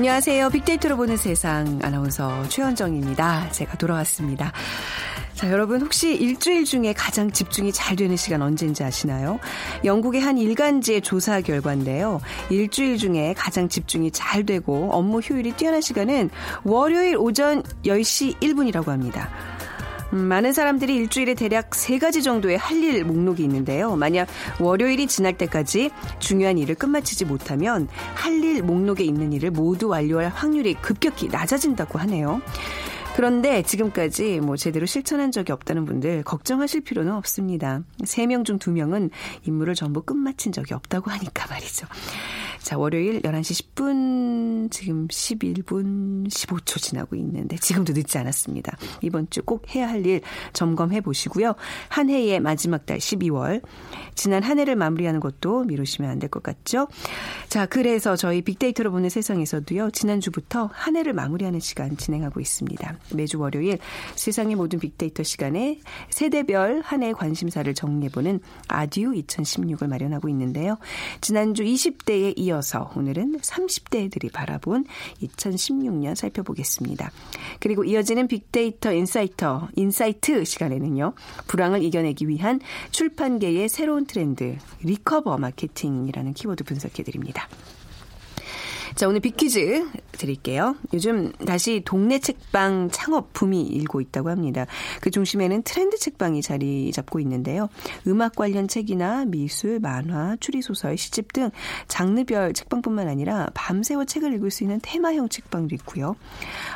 안녕하세요. 빅데이터로 보는 세상 아나운서 최현정입니다. 제가 돌아왔습니다. 자, 여러분 혹시 일주일 중에 가장 집중이 잘 되는 시간 언제인지 아시나요? 영국의 한 일간지의 조사 결과인데요. 일주일 중에 가장 집중이 잘 되고 업무 효율이 뛰어난 시간은 월요일 오전 10시 1분이라고 합니다. 음, 많은 사람들이 일주일에 대략 세 가지 정도의 할 일 목록이 있는데요. 만약 월요일이 지날 때까지 중요한 일을 끝마치지 못하면 할 일 목록에 있는 일을 모두 완료할 확률이 급격히 낮아진다고 하네요. 그런데 지금까지 뭐 제대로 실천한 적이 없다는 분들 걱정하실 필요는 없습니다. 3명 중 2명은 임무를 전부 끝마친 적이 없다고 하니까 말이죠. 자, 월요일 11시 10분, 지금 11분 15초 지나고 있는데 지금도 늦지 않았습니다. 이번 주 꼭 해야 할 일 점검해 보시고요. 한 해의 마지막 달 12월. 지난 한 해를 마무리하는 것도 미루시면 안 될 것 같죠? 자, 그래서 저희 빅데이터로 보는 세상에서도요. 지난주부터 한 해를 마무리하는 시간 진행하고 있습니다. 매주 월요일 세상의 모든 빅데이터 시간에 세대별 한 해 관심사를 정리해보는 아듀 2016을 마련하고 있는데요. 지난주 20대에 이어서 오늘은 30대들이 바라본 2016년 살펴보겠습니다. 그리고 이어지는 빅데이터 인사이터, insight 시간에는요. 불황을 이겨내기 위한 출판계의 새로운 트렌드, recover 마케팅이라는 키워드 분석해드립니다. 자, 오늘 빅퀴즈 드릴게요. 요즘 다시 동네 책방 창업 붐이 일고 있다고 합니다. 그 중심에는 트렌드 책방이 자리 잡고 있는데요. 음악 관련 책이나 미술, 만화, 추리소설, 시집 등 장르별 책방뿐만 아니라 밤새워 책을 읽을 수 있는 테마형 책방도 있고요.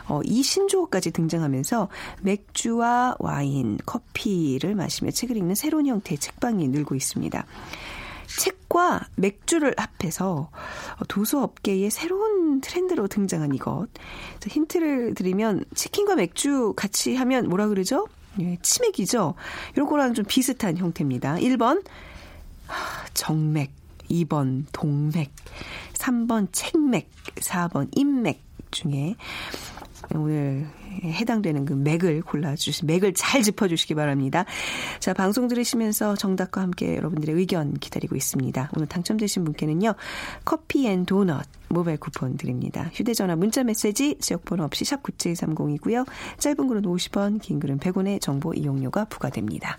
어, 이 신조어까지 등장하면서 맥주와 와인, 커피를 마시며 책을 읽는 새로운 형태의 책방이 늘고 있습니다. 책과 맥주를 합해서 도서 업계의 새로운 트렌드로 등장한 이것. 힌트를 드리면 치킨과 맥주 같이 하면 뭐라 그러죠? 예, 치맥이죠. 이런 거랑 좀 비슷한 형태입니다. 1번 정맥, 2번 동맥, 3번 책맥, 4번 인맥 중에 오늘 해당되는 그 맥을 골라주시, 맥을 잘 짚어주시기 바랍니다. 자, 방송 들으시면서 정답과 함께 여러분들의 의견 기다리고 있습니다. 오늘 당첨되신 분께는요, 커피 and 도넛 모바일 쿠폰 드립니다. 휴대전화 문자 메시지 지역번호 없이 샵 9730이고요. 짧은 글은 50원, 긴 글은 100원의 정보 이용료가 부과됩니다.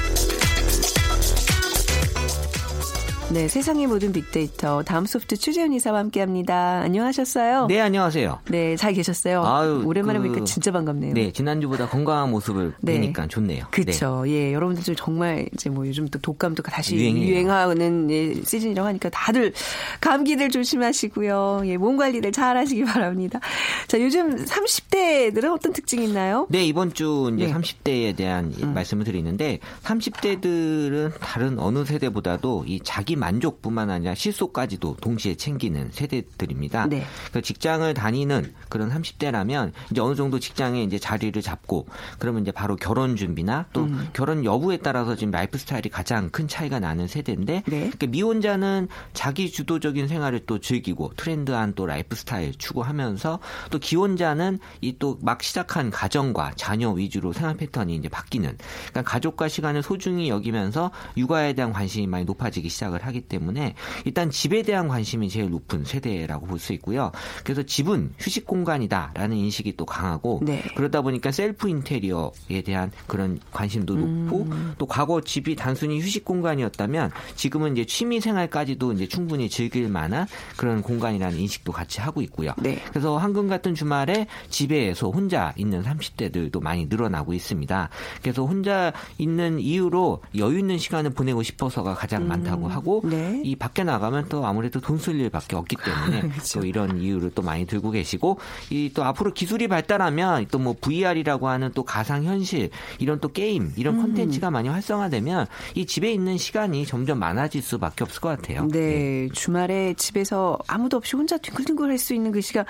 네, 세상의 모든 빅데이터 다음 소프트 최재현 이사와 함께합니다. 안녕하셨어요? 네, 안녕하세요. 네, 잘 계셨어요? 아유, 오랜만에 그, 보니까 진짜 반갑네요. 네, 지난주보다 건강한 모습을 네. 보니까 좋네요. 그렇죠. 네. 예, 여러분들 정말 이제 뭐 요즘 또 독감도 다시 유행이에요. 유행하는 예, 시즌이라고 하니까 다들 감기들 조심하시고요. 예, 몸 관리들 잘 하시기 바랍니다. 자, 요즘 30대들은 어떤 특징이 있나요? 네, 이번 주 이제 네. 30대에 대한 이 말씀을 드리는데 30대들은 다른 어느 세대보다도 이 자기 만족뿐만 아니라 실속까지도 동시에 챙기는 세대들입니다. 네. 그 직장을 다니는 그런 30대라면 이제 어느 정도 직장에 이제 자리를 잡고 그러면 이제 바로 결혼 준비나 또 음. 결혼 여부에 따라서 지금 라이프 스타일이 가장 큰 차이가 나는 세대인데 네. 그러니까 미혼자는 자기 주도적인 생활을 또 즐기고 트렌드한 또 라이프 스타일 추구하면서 또 기혼자는 이 또 막 시작한 가정과 자녀 위주로 생활 패턴이 이제 바뀌는 그러니까 가족과 시간을 소중히 여기면서 육아에 대한 관심이 많이 높아지기 시작을 하기 때문에 일단 집에 대한 관심이 제일 높은 세대라고 볼 수 있고요. 그래서 집은 휴식 공간이다라는 인식이 또 강하고 네. 그러다 보니까 셀프 인테리어에 대한 그런 관심도 높고 음. 또 과거 집이 단순히 휴식 공간이었다면 지금은 이제 취미 생활까지도 이제 충분히 즐길 만한 그런 공간이라는 인식도 같이 하고 있고요. 네. 그래서 황금 같은 주말에 집에서 혼자 있는 30대들도 많이 늘어나고 있습니다. 그래서 혼자 있는 이유로 여유 있는 시간을 보내고 싶어서가 가장 많다고 하고 네. 이 밖에 나가면 또 아무래도 돈 쓸 일밖에 없기 때문에 그렇죠. 또 이런 이유를 또 많이 들고 계시고 이 또 앞으로 기술이 발달하면 또 뭐 VR이라고 하는 또 가상 현실 이런 또 게임 이런 음. 콘텐츠가 많이 활성화되면 이 집에 있는 시간이 점점 많아질 수밖에 없을 것 같아요. 네, 주말에 집에서 아무도 없이 혼자 뒹굴뒹굴 할 수 있는 그 시간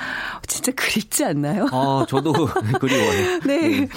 진짜 그립지 않나요? 어, 저도 그리워요. 네.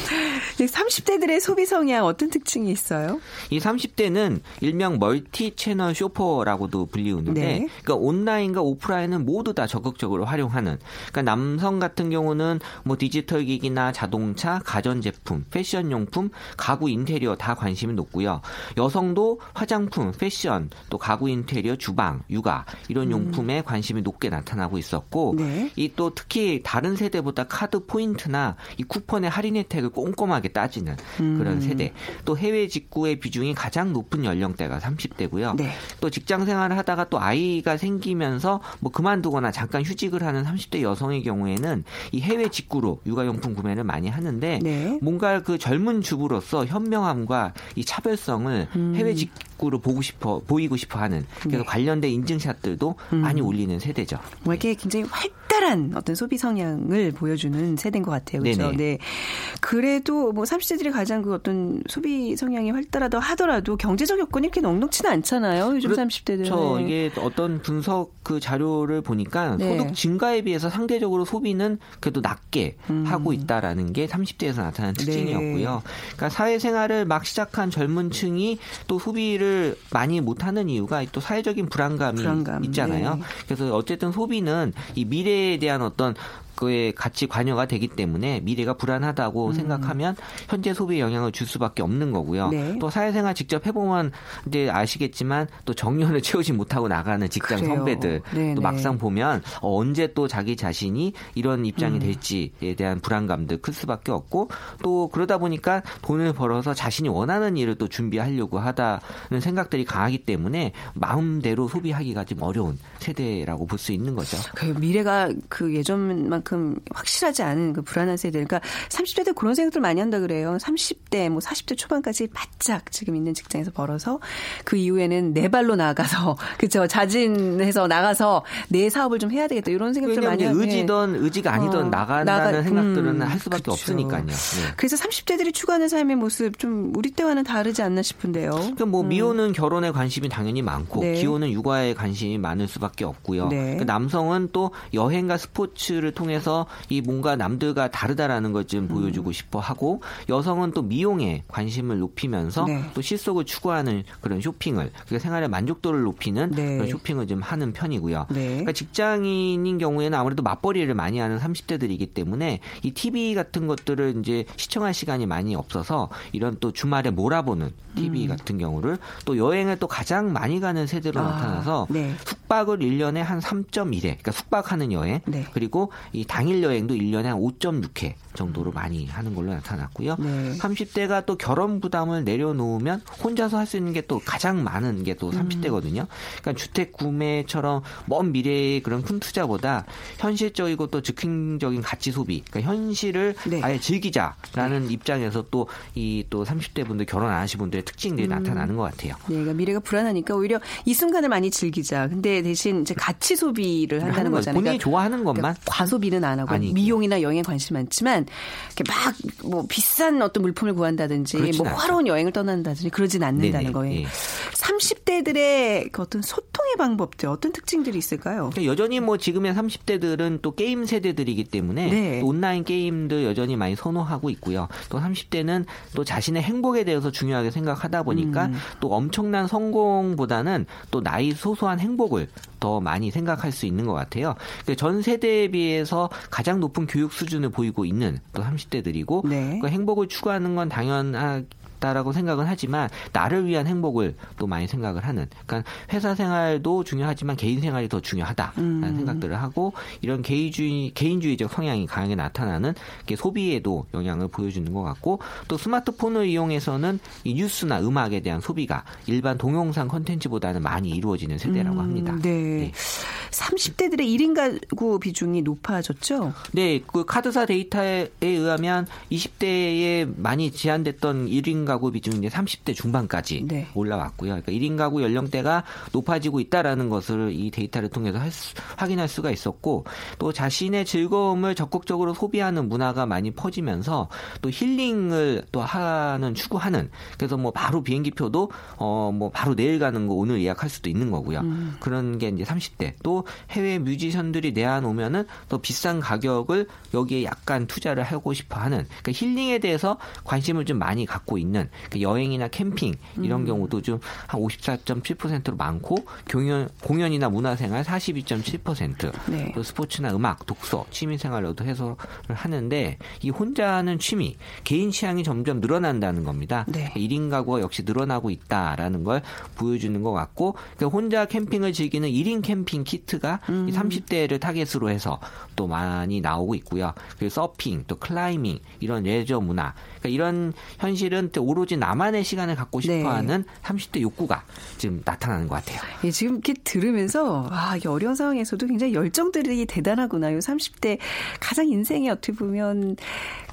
30대들의 소비 성향 어떤 특징이 있어요? 이 30대는 일명 multi channel shopper라고도 불리우는데, 네. 그러니까 온라인과 오프라인은 모두 다 적극적으로 활용하는. 그러니까 남성 같은 경우는 뭐 디지털 기기나 자동차, 가전 제품, 패션 용품, 가구 인테리어 다 관심이 높고요. 여성도 화장품, 패션, 또 가구 인테리어, 주방, 육아 이런 용품에 관심이 높게 나타나고 있었고, 음. 네. 이또 특히 다른 세대보다 카드 포인트나 이 쿠폰의 할인 혜택을 꼼꼼하게 따지는 음. 그런 세대. 또 해외 직구의 비중이 가장 높은 연령대가 30대고요. 네. 또 직장 생활을 하다가 또 아이가 생기면서 뭐 그만두거나 잠깐 휴직을 하는 30대 여성의 경우에는 이 해외 직구로 육아용품 구매를 많이 하는데 네. 뭔가 그 젊은 주부로서 현명함과 이 차별성을 해외 직 구로 보고 싶어 보이고 싶어 하는 그래서 음. 네. 관련된 인증샷들도 많이 올리는 세대죠. 뭐 이렇게 굉장히 활달한 어떤 소비 성향을 보여주는 세대인 것 같아요. 그렇죠? 네네. 네. 그래도 뭐 30대들이 가장 그 어떤 소비 성향이 활달하다 하더라도 경제적 여건이 이렇게 넉넉치는 않잖아요. 요즘 30대들은. 그렇죠. 이게 어떤 분석 그 자료를 보니까 네. 소득 증가에 비해서 상대적으로 소비는 그래도 낮게 음. 하고 있다라는 게 30대에서 나타나는 네. 특징이었고요. 그러니까 사회생활을 막 시작한 젊은 층이 또 소비를 많이 못하는 이유가 또 사회적인 불안감이 불안감. 있잖아요. 네. 그래서 어쨌든 소비는 이 미래에 대한 어떤 그에 같이 관여가 되기 때문에 미래가 불안하다고 생각하면 현재 소비에 영향을 줄 수밖에 없는 거고요. 음. 네. 또 사회생활 직접 해보면 이제 아시겠지만 또 정년을 채우지 못하고 나가는 직장 그래요. 선배들 네네. 또 막상 보면 어, 언제 또 자기 자신이 이런 입장이 음. 될지에 대한 불안감들 클 수밖에 없고 또 그러다 보니까 돈을 벌어서 자신이 원하는 일을 또 준비하려고 하다는 생각들이 강하기 때문에 마음대로 소비하기가 좀 어려운 세대라고 볼 수 있는 거죠. 그 미래가 그 예전만 큼 확실하지 않은 그 불안한 세대. 그러니까 30대들 그런 생각들 많이 한다 그래요. 30대, 뭐 40대 초반까지 바짝 지금 있는 직장에서 벌어서 그 이후에는 내 발로 나가서 그죠 자진해서 나가서 내 사업을 좀 해야 되겠다 이런 생각들 많이 이제 하는데 의지든 의지가 아니든 어, 나간다는 나가- 생각들은 음, 할 수밖에 그쵸. 없으니까요. 네. 그래서 30대들이 추구하는 삶의 모습 좀 우리 때와는 다르지 않나 싶은데요. 그러니까 뭐 미혼은 결혼에 관심이 당연히 많고 네. 기혼은 육아에 관심이 많을 수밖에 없고요. 네. 그 남성은 또 여행과 스포츠를 통해 서 이 뭔가 남들과 다르다라는 걸 좀 보여주고 싶어 하고 여성은 또 미용에 관심을 높이면서 네. 또 실속을 추구하는 그런 쇼핑을 그러니까 생활의 만족도를 높이는 네. 그런 쇼핑을 좀 하는 편이고요. 네. 그러니까 직장인인 경우에는 아무래도 맞벌이를 많이 하는 30대들이기 때문에 이 TV 같은 것들을 이제 시청할 시간이 많이 없어서 이런 또 주말에 몰아보는 TV 같은 경우를 또 여행을 또 가장 많이 가는 세대로 음. 아, 나타나서 네. 숙박을 1년에 한 3.1회, 그러니까 숙박하는 여행, 네. 그리고 이 당일 여행도 1년에 한 5.6회 정도로 많이 하는 걸로 나타났고요. 네. 30대가 또 결혼 부담을 내려놓으면 혼자서 할 수 있는 게 또 가장 많은 게 또 30대거든요. 그러니까 주택 구매처럼 먼 미래의 그런 큰 투자보다 현실적이고 또 즉흥적인 가치 소비, 그러니까 현실을 네. 아예 즐기자라는 입장에서 또이또 30대 분들 결혼 안 하신 분들의 특징들이 나타나는 것 같아요. 네, 그러니까 미래가 불안하니까 오히려 이 순간을 많이 즐기자. 근데 대신 이제 가치 소비를 한다는. 거잖아요. 본인이 그러니까 좋아하는 것만 그러니까 과소비는 안 하고 아니고. 미용이나 여행에 관심 많지만 이렇게 막 뭐 비싼 어떤 물품을 구한다든지 뭐 않죠. 화로운 여행을 떠난다든지 그러진 않는다는 네네, 거예요. 예. 30대들의 그 어떤 소통의 방법들 어떤 특징들이 있을까요? 그러니까 여전히 뭐 지금의 30대들은 또 게임 세대들이기 때문에 네. 또 온라인 게임도 여전히 많이 선호하고 있고요. 또 30대는 또 자신의 행복에 대해서 중요하게 생각하다 보니까 음. 또 엄청난 성공보다는 또 나이 소소한 행복을 더 많이 생각할 수 있는 것 같아요. 그러니까 전 세대에 비해서 가장 높은 교육 수준을 보이고 있는 또 30대들이고 네. 그 행복을 추구하는 건 당연하 다라고 생각은 하지만 나를 위한 행복을 또 많이 생각을 하는 그러니까 회사 생활도 중요하지만 개인 생활이 더 중요하다라는 음. 생각들을 하고 이런 개인주의 개인주의적 성향이 강하게 나타나는 게 소비에도 영향을 보여주는 것 같고 또 스마트폰을 이용해서는 이 뉴스나 음악에 대한 소비가 일반 동영상 콘텐츠보다는 많이 이루어지는 세대라고 합니다. 네. 30대들의 1인 가구 비중이 높아졌죠? 네, 그 카드사 데이터에 의하면 20대에 많이 제한됐던 1인 가구 비중이 이제 30대 중반까지 네. 올라왔고요. 그러니까 1인 가구 연령대가 높아지고 있다라는 것을 이 데이터를 통해서 할 수- 확인할 수가 있었고 또 자신의 즐거움을 적극적으로 소비하는 문화가 많이 퍼지면서 또 힐링을 또 하는 추구하는 그래서 뭐 바로 비행기표도 어 뭐 바로 내일 가는 거 오늘 예약할 수도 있는 거고요. 그런 게 이제 30대 또 해외 뮤지션들이 내한 오면은 또 비싼 가격을 여기에 약간 투자를 하고 싶어 하는 그러니까 힐링에 대해서 관심을 좀 많이 갖고 있는 그 여행이나 캠핑 이런 경우도 좀 한 54.7%로 많고 공연 공연이나 문화생활 42.7%. 네. 또 스포츠나 음악, 독서, 취미생활로도 해소를 하는데 이 혼자 하는 취미, 개인 취향이 점점 늘어난다는 겁니다. 네. 1인 가구가 역시 늘어나고 있다라는 걸 보여주는 것 같고 그 혼자 캠핑을 즐기는 1인 캠핑 키트가 음. 이 30대를 타겟으로 해서 또 많이 나오고 있고요. 그리고 서핑, 또 클라이밍 이런 레저 문화. 그러니까 이런 현실은 또 오로지 나만의 시간을 갖고 네. 싶어하는 30대 욕구가 지금 나타나는 것 같아요. 예, 지금 이렇게 들으면서 아, 이게 어려운 상황에서도 굉장히 열정들이 대단하구나 요. 30대 가장 인생에 어떻게 보면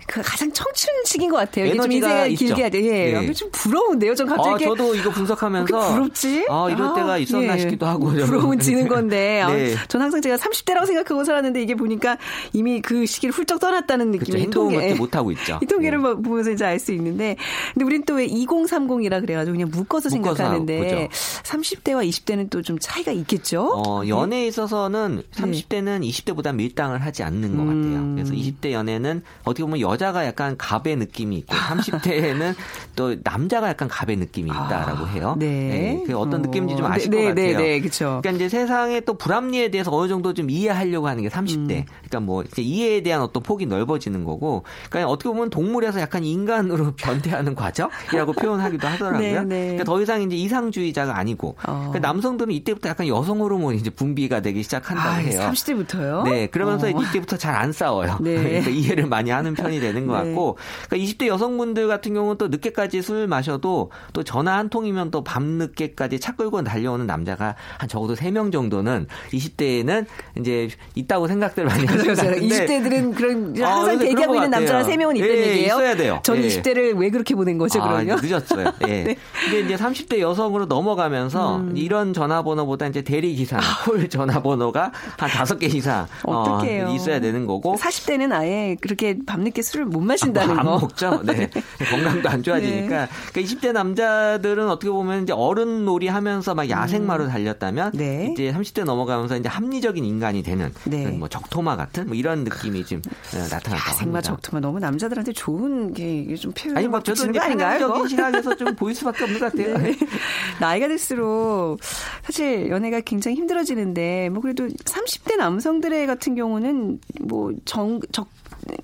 그 가장 청춘 시기인 것 같아요. 이게 좀 인생을 있죠. 길게 하죠. 예. 네. 좀 부러운데요. 전 아, 갑자기 이렇게 저도 이거 분석하면서 그렇게 부럽지? 아, 이럴 때가 있었나 예. 싶기도 하고 부러움은 지는 건데. 아, 네. 전 항상 제가 30대라고 생각하고 살았는데 이게 보니까 이미 그 시기를 훌쩍 떠났다는 느낌이 행동을 통계- 못하고 있죠. 이 통계를 네. 뭐 보면서 이제 알 수 있는데 근데 우리는 또왜 2030이라 그래가지고 그냥 묶어서, 묶어서 생각하는데 30대와 20대는 또 좀 차이가 있겠죠? 어, 연애에 있어서는 30대는 20대보다 밀당을 하지 않는 것 같아요. 음. 그래서 20대 연애는 어떻게 보면 여자가 약간 갑의 느낌이 있고 30대에는 또 남자가 약간 갑의 느낌이 있다라고 해요. 네. 그 어떤 어, 느낌인지 좀 아실 네, 것 네, 같아요. 네, 네, 그쵸. 그러니까 이제 세상의 또 불합리에 대해서 어느 정도 좀 이해하려고 하는 게 30대. 음. 그러니까 뭐 이해에 대한 어떤 폭이 넓어지는 거고, 그러니까 어떻게 보면 동물에서 약간 인간으로 변태하는 과정이라고 표현하기도 하더라고요. 네, 네. 그러니까 더 이상 이제 이상주의자가 아니고, 어. 그러니까 남성들은 이때부터 약간 여성 호르몬이 이제 분비가 되기 시작한다고 아, 해요. 30대부터요? 네, 그러면서 어. 이때부터 잘 안 싸워요. 네. 그러니까 이해를 많이 하는 편이 되는 것 네. 같고, 그러니까 20대 여성분들 같은 경우는 또 늦게까지 술 마셔도 또 전화 한 통이면 또 밤늦게까지 차 끌고 달려오는 남자가 한 적어도 3명 정도는 20대에는 이제 있다고 생각들 많이 하시는 것 그래서 같은데 20대들은 그런 아, 항상 요새 대기하고 있는 것 남자가 같아요. 3명은 있다는 예, 얘기예요? 있어야 돼요. 전 예. 20대를 왜 그렇게 보낸 거죠, 아, 그러면? 늦었어요. 예. 네. 근데 이제 30대 여성으로 넘어가면서 음. 이런 전화번호보다 이제 대리 기사, 콜 전화번호가 한 다섯 개 이상 어. 있어야 되는 거고 40대는 아예 그렇게 밤늦게 술을 못 마신다는 안 거. 먹죠. 네. 건강도 안 좋아지니까. 그러니까 20대 남자들은 어떻게 보면 이제 어른 놀이 하면서 막 야생마로 달렸다면 네. 이제 30대 넘어가면서 이제 합리적인 인간이 되는 네. 뭐 적토마 같은 뭐 이런 느낌이 좀 어, 나타났다고 야생마 합니다. 적토마 너무 남자들한테 좋은 게 좀 표현 아니 뭐 저도 이제 이거? 시각에서 좀 보일 수밖에 없는 것 같아요. 네. 나이가 들수록 사실 연애가 굉장히 힘들어지는데 뭐 그래도 30대 남성들의 같은 경우는 뭐 정 적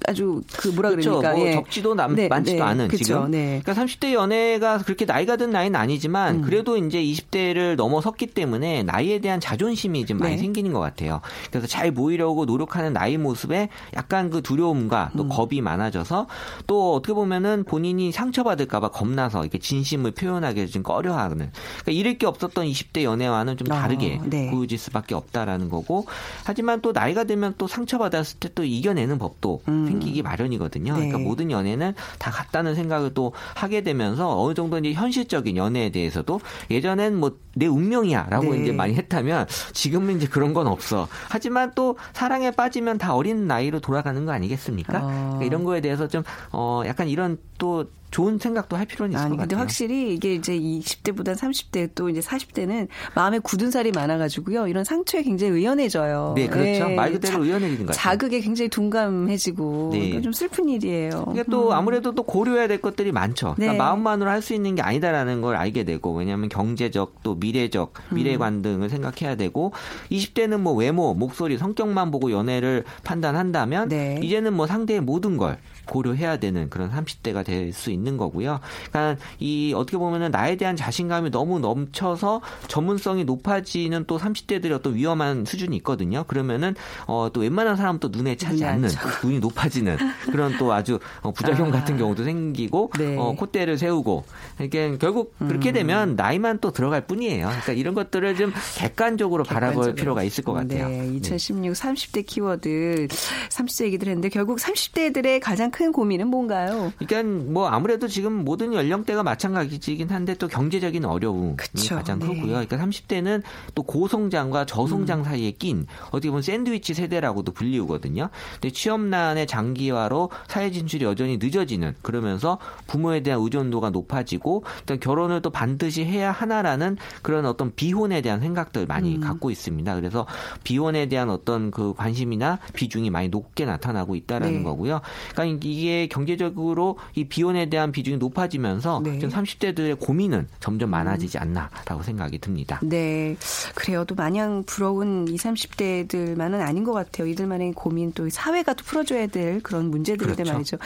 아주 그 뭐라 그렇죠. 그러니까 뭐 예. 적지도 남, 네, 많지도 네. 않은 그쵸, 지금. 네. 그러니까 30대 연애가 그렇게 나이가 든 나이는 아니지만 그래도 이제 20대를 넘어섰기 때문에 나이에 대한 자존심이 좀 많이 네. 생기는 것 같아요. 그래서 잘 보이려고 노력하는 나이 모습에 약간 그 두려움과 또 겁이 많아져서 또 어떻게 보면은 본인이 상처받을까봐 겁나서 이렇게 진심을 표현하기 좀 꺼려하는. 그러니까 잃을 게 없었던 20대 연애와는 좀 아, 다르게 네. 보여질 수밖에 없다라는 거고 하지만 또 나이가 들면 또 상처받았을 때 또 이겨내는 법도 생기기 마련이거든요. 네. 그러니까 모든 연애는 다 같다는 생각을 또 하게 되면서 어느 정도 이제 현실적인 연애에 대해서도 예전엔 뭐 내 운명이야라고 네. 이제 많이 했다면 지금은 이제 그런 건 없어. 하지만 또 사랑에 빠지면 다 어린 나이로 돌아가는 거 아니겠습니까? 어. 그러니까 이런 거에 대해서 좀 어 약간 이런 또 좋은 생각도 할 필요는 있을 아니 것 근데 같아요. 확실히 이게 이제 20대보다 30대 또 이제 40대는 마음에 굳은 살이 많아가지고요 이런 상처에 굉장히 의연해져요. 네, 그렇죠. 예, 말 그대로 자- 의연해지는 것 같아요. 자극에 굉장히 둔감해지고 네. 좀 슬픈 일이에요. 이게 또 아무래도 또 고려해야 될 것들이 많죠. 그러니까 네. 마음만으로 할 수 있는 게 아니다라는 걸 알게 되고 왜냐하면 경제적 또 미래적 미래관 등을 생각해야 되고 20대는 뭐 외모, 목소리, 성격만 보고 연애를 판단한다면 네. 이제는 뭐 상대의 모든 걸 고려해야 되는 그런 30대가 될 수 있는 거고요. 그러니까 이 어떻게 보면은 나에 대한 자신감이 너무 넘쳐서 전문성이 높아지는 또 30대들의 어떤 위험한 수준이 있거든요. 그러면은 어, 또 웬만한 사람 또 눈에 차지 않는 눈이 높아지는 그런 또 아주 어, 부작용 아. 같은 경우도 생기고 네. 어, 콧대를 세우고 그러니까 결국 그렇게 음. 되면 나이만 또 들어갈 뿐이에요. 그러니까 이런 것들을 좀 객관적으로, 객관적으로. 바라볼 필요가 있을 것 같아요. 네, 2016 30대 키워드 30대 얘기들 했는데 결국 30대들의 가장 큰 고민은 뭔가요? 그러니까 뭐 아무래도 지금 모든 연령대가 마찬가지긴 한데 또 경제적인 어려움이 그쵸, 가장 네. 크고요. 그러니까 30대는 또 고성장과 저성장 음. 사이에 낀 어떻게 보면 샌드위치 세대라고도 불리우거든요. 근데 취업난의 장기화로 사회 진출이 여전히 늦어지는 그러면서 부모에 대한 의존도가 높아지고 일단 결혼을 또 반드시 해야 하나라는 그런 어떤 비혼에 대한 생각들 많이 음. 갖고 있습니다. 그래서 비혼에 대한 어떤 그 관심이나 비중이 많이 높게 나타나고 있다라는 네. 거고요. 그러니까 이게 경제적으로 이 비혼에 대한 비중이 높아지면서 네. 지금 30대들의 고민은 점점 많아지지 않나라고 생각이 듭니다. 네. 그래요. 또 마냥 부러운 20, 30대들만은 아닌 것 같아요. 이들만의 고민 또 사회가 또 풀어줘야 될 그런 문제들인데 그렇죠. 말이죠.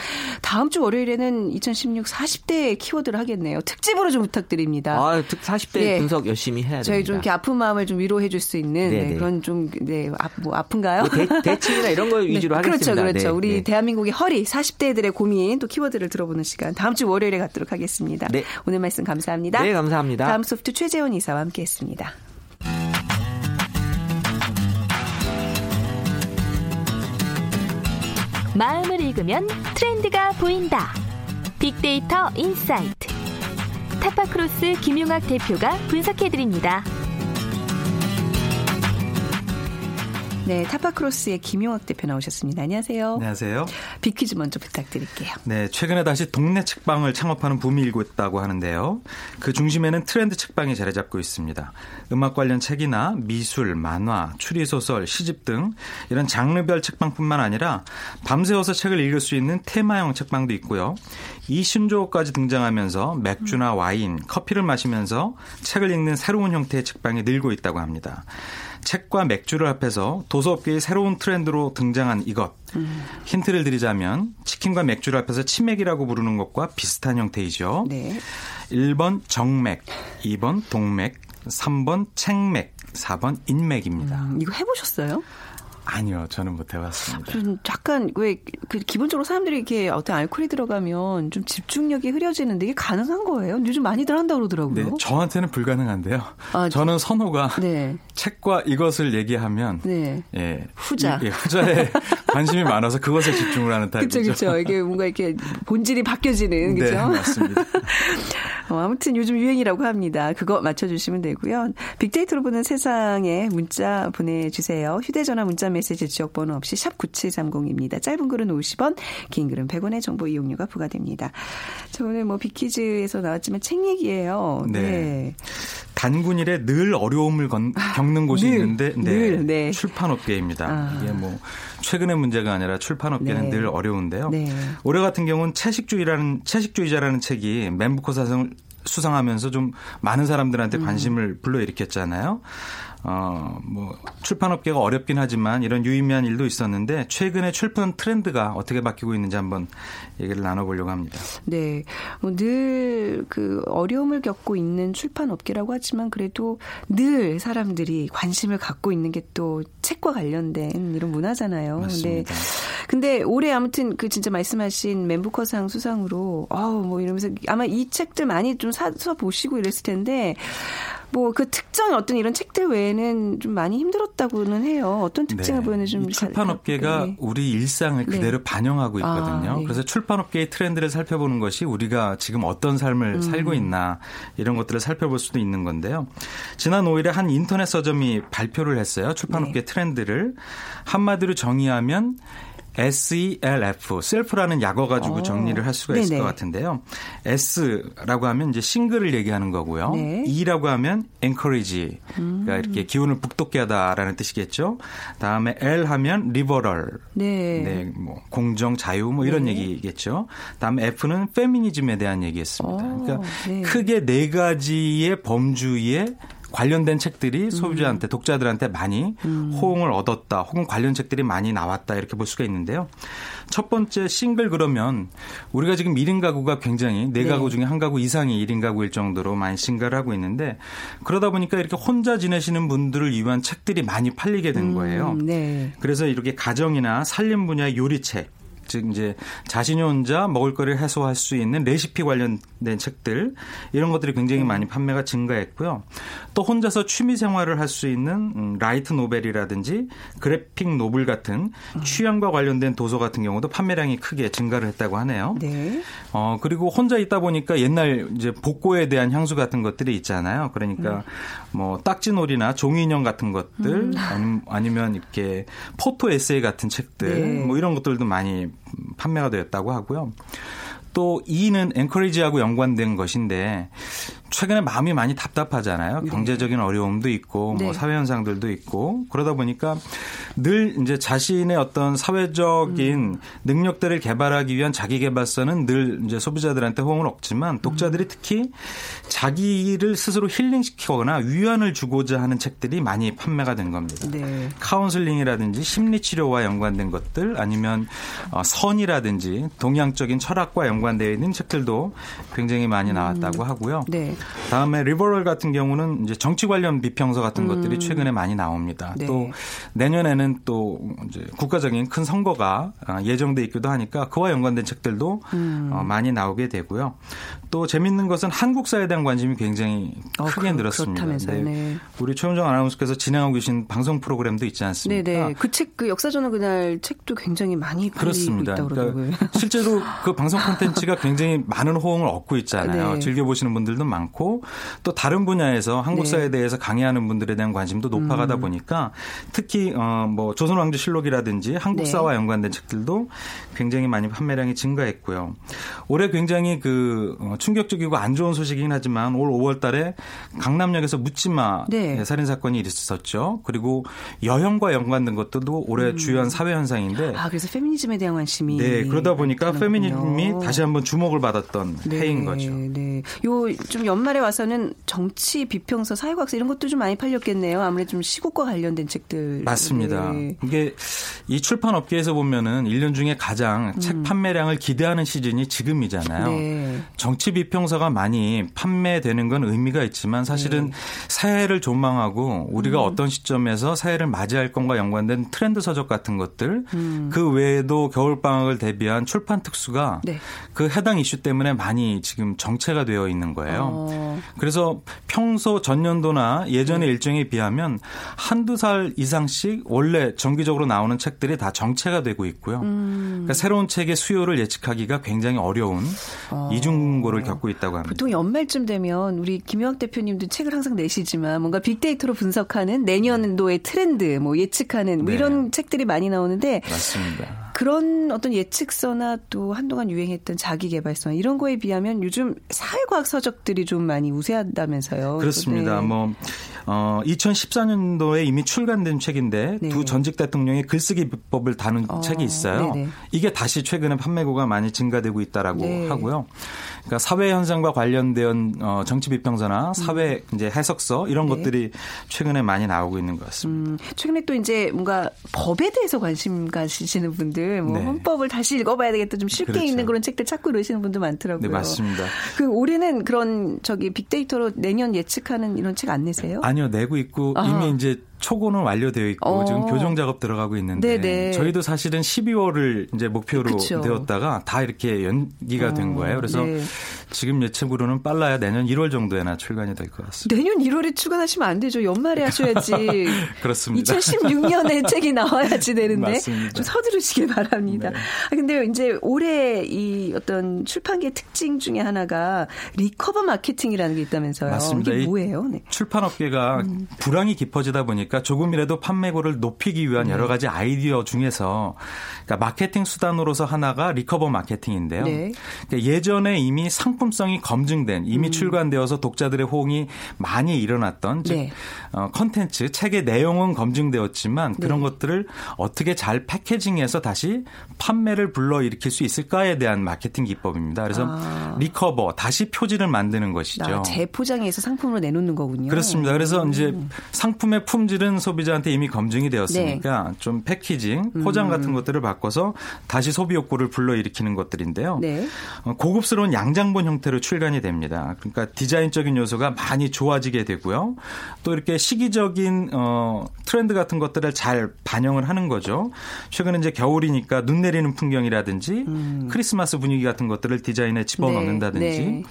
다음 주 월요일에는 2016 40대 키워드를 하겠네요. 특집으로 좀 부탁드립니다. 아, 40대 예. 분석 열심히 해야 됩니다. 저희 좀 이렇게 아픈 마음을 좀 위로해 줄 수 있는 네, 그런 좀 네, 아, 뭐 아픈가요? 뭐 대, 치이나 이런 거 네, 위주로 네, 하겠습니다. 그렇죠, 그렇죠. 네, 우리 네. 대한민국의 허리 40 대들의 고민 또 키워드를 들어보는 시간 다음 주 월요일에 갖도록 하겠습니다. 네. 오늘 말씀 감사합니다. 네, 감사합니다. 다음 소프트 최재원 이사와 함께했습니다. 마음을 읽으면 트렌드가 보인다. 빅데이터 insight. 타파크로스 김용학 대표가 분석해드립니다. 네, 타파크로스의 김용학 대표 나오셨습니다. 안녕하세요. 안녕하세요. 비퀴즈 먼저 부탁드릴게요. 네, 최근에 다시 동네 책방을 창업하는 붐이 일고 있다고 하는데요. 그 중심에는 트렌드 책방이 자리 잡고 있습니다. 음악 관련 책이나 미술, 만화, 추리소설, 시집 등 이런 장르별 책방뿐만 아니라 밤새워서 책을 읽을 수 있는 테마형 책방도 있고요. 이 신조어까지 등장하면서 맥주나 와인, 커피를 마시면서 책을 읽는 새로운 형태의 책방이 늘고 있다고 합니다. 책과 맥주를 합해서 도서업계의 새로운 트렌드로 등장한 이것. 음. 힌트를 드리자면 치킨과 맥주를 합해서 치맥이라고 부르는 것과 비슷한 형태이죠. 네. 1번 정맥, 2번 동맥, 3번 책맥, 4번 인맥입니다. 음, 이거 해보셨어요? 아니요, 저는 못 해봤습니다. 좀 약간 왜 그 기본적으로 사람들이 이렇게 어떤 알코올이 들어가면 좀 집중력이 흐려지는데 이게 가능한 거예요? 요즘 많이들 한다 고 그러더라고요. 네, 저한테는 불가능한데요. 아, 저는 선호가 네. 책과 이것을 얘기하면 네. 예, 후자, 예, 후자에 관심이 많아서 그것에 집중을 하는 타입이죠. 그렇죠, 그렇죠. 이게 뭔가 이렇게 본질이 바뀌어지는 그렇죠. 네, 맞습니다. 어, 아무튼 요즘 유행이라고 합니다. 그거 맞춰주시면 되고요. 빅데이터로 보는 세상에 문자 보내주세요. 휴대전화 문자 메시지 지역번호 없이 샵 9730입니다. 짧은 글은 50원, 긴 글은 100원의 정보 이용료가 부과됩니다. 저 오늘 뭐 빅퀴즈에서 나왔지만 책 얘기예요. 네. 네. 단군일에 늘 어려움을 건, 겪는 곳이 늘, 있는데 네. 늘, 네. 출판업계입니다. 아. 이게 뭐 최근의 문제가 아니라 출판업계는 네. 늘 어려운데요. 네. 올해 같은 경우는 채식주의라는 채식주의자라는 책이 맨부커 사상을 수상하면서 좀 많은 사람들한테 음. 관심을 불러일으켰잖아요. 어, 뭐, 출판업계가 어렵긴 하지만 이런 유의미한 일도 있었는데 최근에 출판 트렌드가 어떻게 바뀌고 있는지 한번 얘기를 나눠보려고 합니다. 네. 뭐 늘 그 어려움을 겪고 있는 출판업계라고 하지만 그래도 늘 사람들이 관심을 갖고 있는 게 또 책과 관련된 이런 문화잖아요. 맞습니다. 근데, 근데 올해 아무튼 그 진짜 말씀하신 맨부커상 수상으로 어우 뭐 이러면서 아마 이 책들 많이 좀 사서 보시고 이랬을 텐데 뭐 그 특정 어떤 이런 책들 외에는 좀 많이 힘들었다고는 해요. 어떤 특징을 네. 보이는 좀 출판업계가 네. 우리 일상을 네. 그대로 네. 반영하고 있거든요. 아, 네. 그래서 출판업계의 트렌드를 살펴보는 것이 우리가 지금 어떤 삶을 음. 살고 있나 이런 것들을 살펴볼 수도 있는 건데요. 지난 5일에 한 인터넷 서점이 발표를 했어요. 출판업계 네. 트렌드를 한마디로 정의하면 SELF, 셀프라는 약어 가지고 어. 정리를 할 수가 있을 네네. 것 같은데요. S라고 하면 이제 싱글을 얘기하는 거고요. 네. E라고 하면 encourage, 음. 그러니까 이렇게 기운을 북돋게 하다라는 뜻이겠죠. 다음에 L 하면 liberal, 네, 네 뭐 공정, 자유 뭐 이런 네. 얘기겠죠. 다음에 F는 페미니즘에 대한 얘기였습니다. 어. 그러니까 네. 크게 네 가지의 범주의 관련된 책들이 소비자한테 독자들한테 많이 호응을 얻었다. 혹은 관련 책들이 많이 나왔다. 이렇게 볼 수가 있는데요. 첫 번째 싱글 그러면 우리가 지금 1인 가구가 굉장히 네 가구 중에 한 가구 이상이 1인 가구일 정도로 많이 증가를 하고 있는데 그러다 보니까 이렇게 혼자 지내시는 분들을 위한 책들이 많이 팔리게 된 거예요. 음, 네. 그래서 이렇게 가정이나 살림 분야 요리책 즉 이제 자신이 혼자 먹을거리를 해소할 수 있는 레시피 관련된 책들 이런 것들이 굉장히 많이 판매가 증가했고요. 또 혼자서 취미 생활을 할 수 있는 음, light novel이라든지 graphic novel 같은 취향과 관련된 도서 같은 경우도 판매량이 크게 증가를 했다고 하네요. 네. 어, 그리고 혼자 있다 보니까 옛날 이제 복고에 대한 향수 같은 것들이 있잖아요. 그러니까 뭐 딱지놀이나 종이인형 같은 것들 아니, 아니면 이렇게 photo 에세이 같은 책들 네. 뭐 이런 것들도 많이 판매가 되었다고 하고요. 또 이는 앵커리지하고 연관된 것인데 최근에 마음이 많이 답답하잖아요. 경제적인 어려움도 있고 뭐 네. 사회 현상들도 있고 그러다 보니까 늘 이제 자신의 어떤 사회적인 능력들을 개발하기 위한 자기 개발서는 늘 이제 소비자들한테 호응을 얻지만 독자들이 특히 자기를 스스로 힐링시키거나 위안을 주고자 하는 책들이 많이 판매가 된 겁니다. 네. 카운슬링이라든지 심리 치료와 연관된 것들 아니면 어, 선이라든지 동양적인 철학과 연관되어 있는 책들도 굉장히 많이 나왔다고 하고요. 네. 다음에 리버럴 같은 경우는 이제 정치 관련 비평서 같은 것들이 최근에 많이 나옵니다. 음. 네. 또 내년에는 또 이제 국가적인 큰 선거가 아, 예정돼 있기도 하니까 그와 연관된 책들도 음. 어, 많이 나오게 되고요. 또 재밌는 것은 한국사에 대한 관심이 굉장히 어, 크게 그- 늘었습니다. 그렇다면서요. 네. 우리 최원정 아나운서께서 진행하고 계신 방송 프로그램도 있지 않습니까? 네네. 그 책, 그 역사전화 그날 책도 굉장히 많이 그렇습니다. 그러더라고요. 그러니까 실제로 그 방송 콘텐츠가 굉장히 많은 호응을 얻고 있잖아요. 네. 즐겨보시는 분들도 많고 또 다른 분야에서 한국사에 네. 음. 대해서 강의하는 분들에 대한 관심도 높아가다 보니까 특히 어뭐 조선왕조 실록이라든지 한국사와 네. 연관된 책들도 굉장히 많이 판매량이 증가했고요. 올해 굉장히 그 어, 충격적이고 안 좋은 소식이긴 하지만 올 5월달에 강남역에서 묻지마 네. 살인 사건이 있었죠. 그리고 여형과 연관된 것도 올해 주요한 사회 현상인데 음. 아, 그래서 페미니즘에 대한 관심이. 네, 그러다 보니까. 페미니즘이 다시 한번 주목을 받았던 해인 거죠. 네. 요좀 연 말에 와서는 정치 비평서 사회과학서 이런 것도 좀 많이 팔렸겠네요. 아무래도 좀 시국과 관련된 책들. 맞습니다. 네. 이게 이 출판 업계에서 보면은 1년 중에 가장 책 판매량을 기대하는 시즌이 지금이잖아요. 음. 네. 정치 비평서가 많이 판매되는 건 의미가 있지만 사실은 네. 새해를 전망하고 우리가 음. 어떤 시점에서 새해를 맞이할 건과 연관된 트렌드 서적 같은 것들 음. 그 외에도 겨울 방학을 대비한 출판 특수가 네. 그 해당 이슈 때문에 많이 지금 정체가 되어 있는 거예요. 어. 그래서 평소 전년도나 예전의 네. 일정에 비하면 한두 살 이상씩 원래 정기적으로 나오는 책들이 다 정체가 되고 있고요. 음. 그러니까 새로운 책의 수요를 예측하기가 굉장히 어려운 이중고를 겪고 있다고 합니다. 보통 연말쯤 되면 우리 김영학 대표님도 책을 항상 내시지만 뭔가 빅데이터로 분석하는 내년도의 트렌드 뭐 예측하는 뭐 네. 이런 책들이 많이 나오는데 맞습니다. 그런 어떤 예측서나 또 한동안 유행했던 자기개발서나 이런 거에 비하면 요즘 사회과학 서적들이 좀 많이 우세하다면서요. 그렇습니다. 네. 뭐 어, 2014년도에 이미 출간된 책인데 네. 두 전직 대통령의 글쓰기 비법을 다룬 어, 책이 있어요. 네네. 이게 다시 최근에 판매고가 많이 증가되고 있다라고 네. 하고요. 그러니까 사회 현상과 관련된 어, 정치 비평서나 사회 이제 해석서 이런 음. 네. 것들이 최근에 많이 나오고 있는 것 같습니다. 음, 최근에 또 이제 뭔가 법에 대해서 관심 가지시는 분들, 뭐 네. 헌법을 다시 읽어봐야 되겠다, 좀 쉽게 그렇죠. 읽는 그런 책들 찾고 이러시는 분들 많더라고요. 네, 맞습니다. 그 올해는 그런 저기 빅데이터로 내년 예측하는 이런 책 안 내세요? 아니요, 내고 있고 아. 이미 이제 초고는 완료되어 있고 어. 지금 교정 작업 들어가고 있는데 네네. 저희도 사실은 12월을 이제 목표로 그쵸. 되었다가 다 이렇게 연기가 된 어, 거예요. 그래서 네. 지금 예측으로는 빨라야 내년 1월 정도에나 출간이 될 것 같습니다. 내년 1월에 출간하시면 안 되죠. 연말에 하셔야지. 그렇습니다. 2016년에 책이 나와야지 되는데. 좀 서두르시길 바랍니다. 네. 아, 근데 이제 올해 이 어떤 출판계 특징 중에 하나가 recover 마케팅이라는 게 있다면서요. 맞습니다. 이게 이 뭐예요? 네. 출판업계가 불황이 깊어지다 보니까 보니까 조금이라도 판매고를 높이기 위한 네. 여러 가지 아이디어 중에서 그러니까 마케팅 수단으로서 하나가 recover 마케팅인데요. 네. 그러니까 예전에 이미 상품성이 검증된 이미 출간되어서 독자들의 호응이 많이 일어났던 즉 네. 어, 컨텐츠 책의 내용은 검증되었지만 그런 네. 것들을 어떻게 잘 packaging해서 다시 판매를 불러일으킬 수 있을까에 대한 마케팅 기법입니다. 그래서 아. recover 다시 표지를 만드는 것이죠. 나 재포장해서 상품으로 내놓는 거군요. 그렇습니다. 그래서 이제 음. 상품의 품질 은 소비자한테 이미 검증이 되었으니까 네. 좀 packaging, 포장 같은 것들을 바꿔서 다시 소비 욕구를 불러일으키는 것들인데요. 네. 어, 고급스러운 양장본 형태로 출간이 됩니다. 그러니까 디자인적인 요소가 많이 좋아지게 되고요. 또 이렇게 시기적인 어, 트렌드 같은 것들을 잘 반영을 하는 거죠. 최근에 이제 겨울이니까 눈 내리는 풍경이라든지 크리스마스 분위기 같은 것들을 디자인에 집어넣는다든지 음. 네, 네.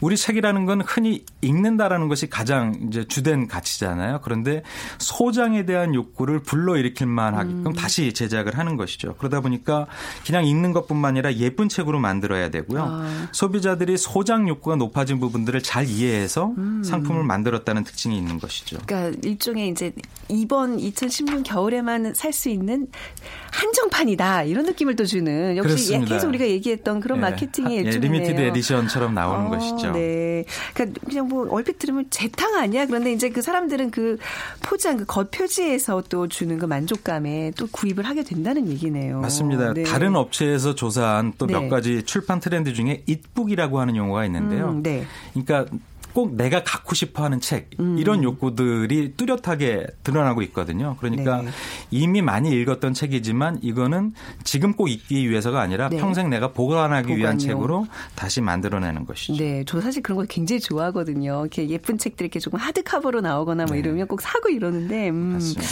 우리 책이라는 건 흔히 읽는다라는 것이 가장 이제 주된 가치잖아요. 그런데 소장에 대한 욕구를 불러일으킬 만하게끔 음. 다시 제작을 하는 것이죠. 그러다 보니까 그냥 읽는 것뿐만 아니라 예쁜 책으로 만들어야 되고요. 아. 소비자들이 소장 욕구가 높아진 부분들을 잘 이해해서 음. 상품을 만들었다는 특징이 있는 것이죠. 그러니까 일종의 이제 이번 2016 겨울에만 살 수 있는 한정판이다 이런 느낌을 또 주는 역시 그렇습니다. 계속 우리가 얘기했던 그런 예, 마케팅의 하- 예, 일종이네요. limited edition처럼 나오는 어, 것이죠. 네. 그러니까 그냥 뭐 얼핏 들으면 재탕 아니야? 그런데 이제 그 사람들은 그 포장, 그 겉표지에서 또 주는 그 만족감에 또 구입을 하게 된다는 얘기네요. 맞습니다. 네. 다른 업체에서 조사한 또몇 네. 가지 출판 트렌드 중에 잇북이라고 하는 용어가 있는데요. 음, 네. 그러니까 꼭 내가 갖고 싶어 하는 책 음. 이런 욕구들이 뚜렷하게 드러나고 있거든요. 그러니까 네. 이미 많이 읽었던 책이지만 이거는 지금 꼭 읽기 위해서가 아니라 네. 평생 내가 보관하기 위한 보관용. 책으로 다시 만들어내는 것이죠. 네, 저 사실 그런 거 굉장히 좋아하거든요. 이렇게 예쁜 책들 이렇게 조금 하드카버로 나오거나 뭐 이러면 꼭 사고 이러는데, 음. 네. 맞습니다.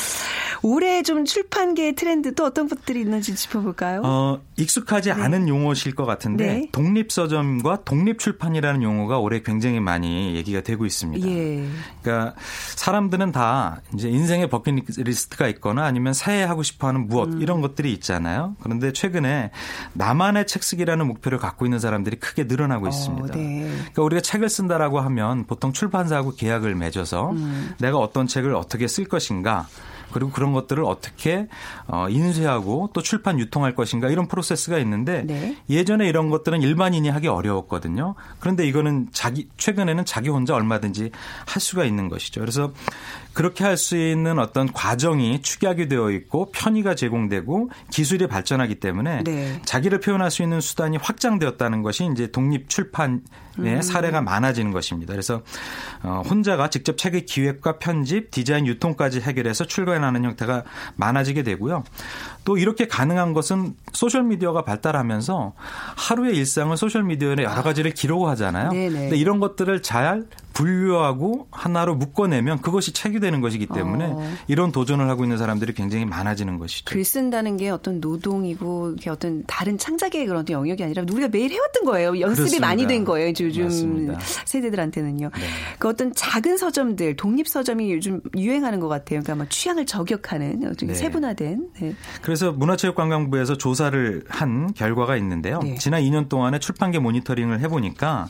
올해 좀 출판계의 트렌드 또 어떤 것들이 있는지 짚어볼까요? 어, 익숙하지 않은 용어실 것 같은데 네. 독립서점과 독립출판이라는 용어가 올해 굉장히 많이 얘기가 되고 있습니다. 예. 그러니까 사람들은 다 이제 인생의 버킷리스트가 있거나 아니면 새해 하고 싶어하는 무엇 음. 이런 것들이 있잖아요. 그런데 최근에 나만의 책 쓰기라는 목표를 갖고 있는 사람들이 크게 늘어나고 있습니다. 네. 그러니까 우리가 책을 쓴다라고 하면 보통 출판사하고 계약을 맺어서 음. 내가 어떤 책을 어떻게 쓸 것인가 그리고 그런 것들을 어떻게 어, 인쇄하고 또 출판 유통할 것인가 이런 프로세스가 있는데 네. 예전에 이런 것들은 일반인이 하기 어려웠거든요. 그런데 이거는 자기 최근에는 자기 혼자 얼마든지 할 수가 있는 것이죠. 그래서 그렇게 할 수 있는 어떤 과정이 축약이 되어 있고 편의가 제공되고 기술이 발전하기 때문에 네. 자기를 표현할 수 있는 수단이 확장되었다는 것이 이제 독립 출판의 음. 사례가 많아지는 것입니다. 그래서 어, 혼자가 직접 책의 기획과 편집, 디자인, 유통까지 해결해서 출간하는 형태가 많아지게 되고요. 또 이렇게 가능한 것은 소셜 미디어가 발달하면서 하루의 일상을 소셜 미디어에 여러 가지를 기록하잖아요. 네네. 근데 이런 것들을 잘 분류하고 하나로 묶어내면 그것이 책이 되는 것이기 때문에 어. 이런 도전을 하고 있는 사람들이 굉장히 많아지는 것이죠. 글 쓴다는 게 어떤 노동이고 이게 어떤 다른 창작의 그런 어떤 영역이 아니라 우리가 매일 해왔던 거예요. 연습이 그렇습니다. 많이 된 거예요. 요즘 맞습니다. 세대들한테는요. 네. 그 어떤 작은 서점들, 독립 서점이 요즘 유행하는 것 같아요. 그러니까 막 취향을 저격하는 네. 세분화된. 네. 그래서 문화체육관광부에서 조사를 한 결과가 있는데요. 네. 지난 2년 동안에 출판계 모니터링을 해보니까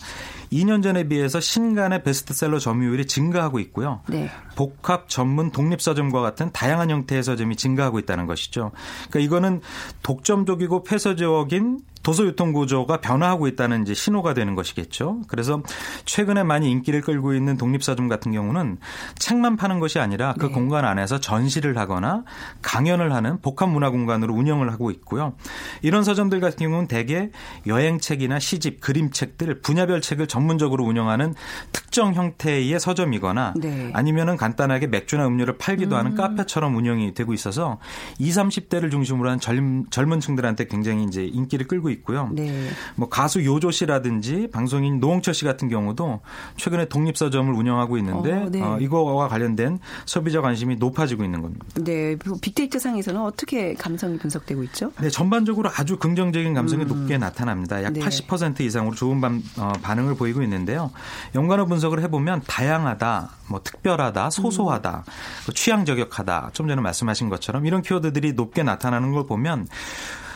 2년 전에 비해서 신간의 베스트셀러 점유율이 증가하고 있고요. 네. 복합 전문 독립 서점과 같은 다양한 형태의 서점이 증가하고 있다는 것이죠. 그러니까 이거는 독점적이고 폐쇄적인 도서 유통 구조가 변화하고 있다는 이제 신호가 되는 것이겠죠. 그래서 최근에 많이 인기를 끌고 있는 독립서점 같은 경우는 책만 파는 것이 아니라 그 네. 공간 안에서 전시를 하거나 강연을 하는 복합 문화 공간으로 운영을 하고 있고요. 이런 서점들 같은 경우는 대개 여행책이나 시집, 그림책들, 분야별 책을 전문적으로 운영하는 특정 형태의 서점이거나 네. 아니면은 간단하게 맥주나 음료를 팔기도 하는 카페처럼 운영이 되고 있어서 20, 30대를 중심으로 한 젊, 젊은 층들한테 굉장히 이제 인기를 끌고 있고요. 네. 뭐 가수 요조 씨라든지 방송인 노홍철 씨 같은 경우도 최근에 독립 서점을 운영하고 있는데 어, 네. 어, 이거와 관련된 소비자 관심이 높아지고 있는 겁니다. 네. 빅데이터 상에서는 어떻게 감성이 분석되고 있죠? 네, 전반적으로 아주 긍정적인 감성이 높게 나타납니다. 약 네. 80% 이상으로 좋은 반, 어, 반응을 보이고 있는데요. 연관어 분석을 해보면 다양하다, 뭐 특별하다, 소소하다, 뭐 취향 저격하다, 좀 전에 말씀하신 것처럼 이런 키워드들이 높게 나타나는 걸 보면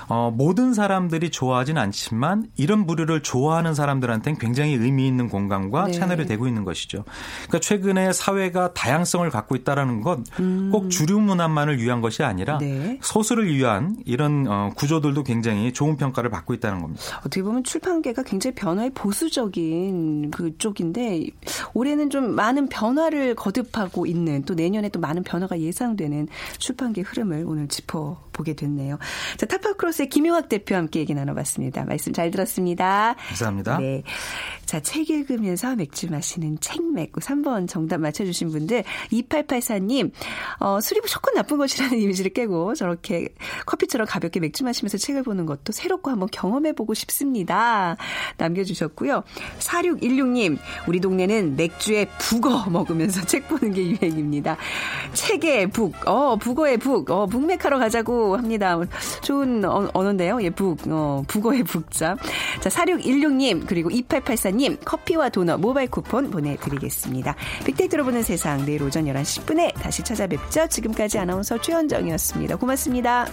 어, 모든 사람들이 좋아하진 않지만 이런 부류를 좋아하는 사람들한테는 굉장히 의미 있는 공간과 네. 채널이 되고 있는 것이죠. 그러니까 최근에 사회가 다양성을 갖고 있다라는 것꼭 주류 문화만을 위한 것이 아니라 음. 네. 소수를 위한 이런 어, 구조들도 굉장히 좋은 평가를 받고 있다는 겁니다. 어떻게 보면 출판계가 굉장히 변화에 보수적인 그쪽인데 올해는 좀 많은 변화를 거듭하고 있는 또 내년에 또 많은 변화가 예상되는 출판계 흐름을 오늘 짚어보게 됐네요. 자, 타파크로스 의 김용학 대표 함께 얘기 나눠봤습니다. 말씀 잘 들었습니다. 감사합니다. 네. 자, 책 읽으면서 맥주 마시는 책맥 3번 정답 맞춰주신 분들 2884님 어, 술이 무조건 나쁜 것이라는 이미지를 깨고 저렇게 커피처럼 가볍게 맥주 마시면서 책을 보는 것도 새롭고 한번 경험해보고 싶습니다. 남겨주셨고요. 4616님 우리 동네는 맥주에 북어 먹으면서 책 보는 게 유행입니다. 책에 북, 어, 북어의 북, 어, 북맥하러 가자고 합니다. 좋은 어, 언어인데요. 예, 북, 어, 북어의 북자. 자, 4616님, 그리고 2884님, 커피와 도넛 모바일 쿠폰 보내드리겠습니다. 빅데이터로 보는 세상, 내일 오전 11시 10분에 다시 찾아뵙죠. 지금까지 아나운서 최현정이었습니다. 고맙습니다.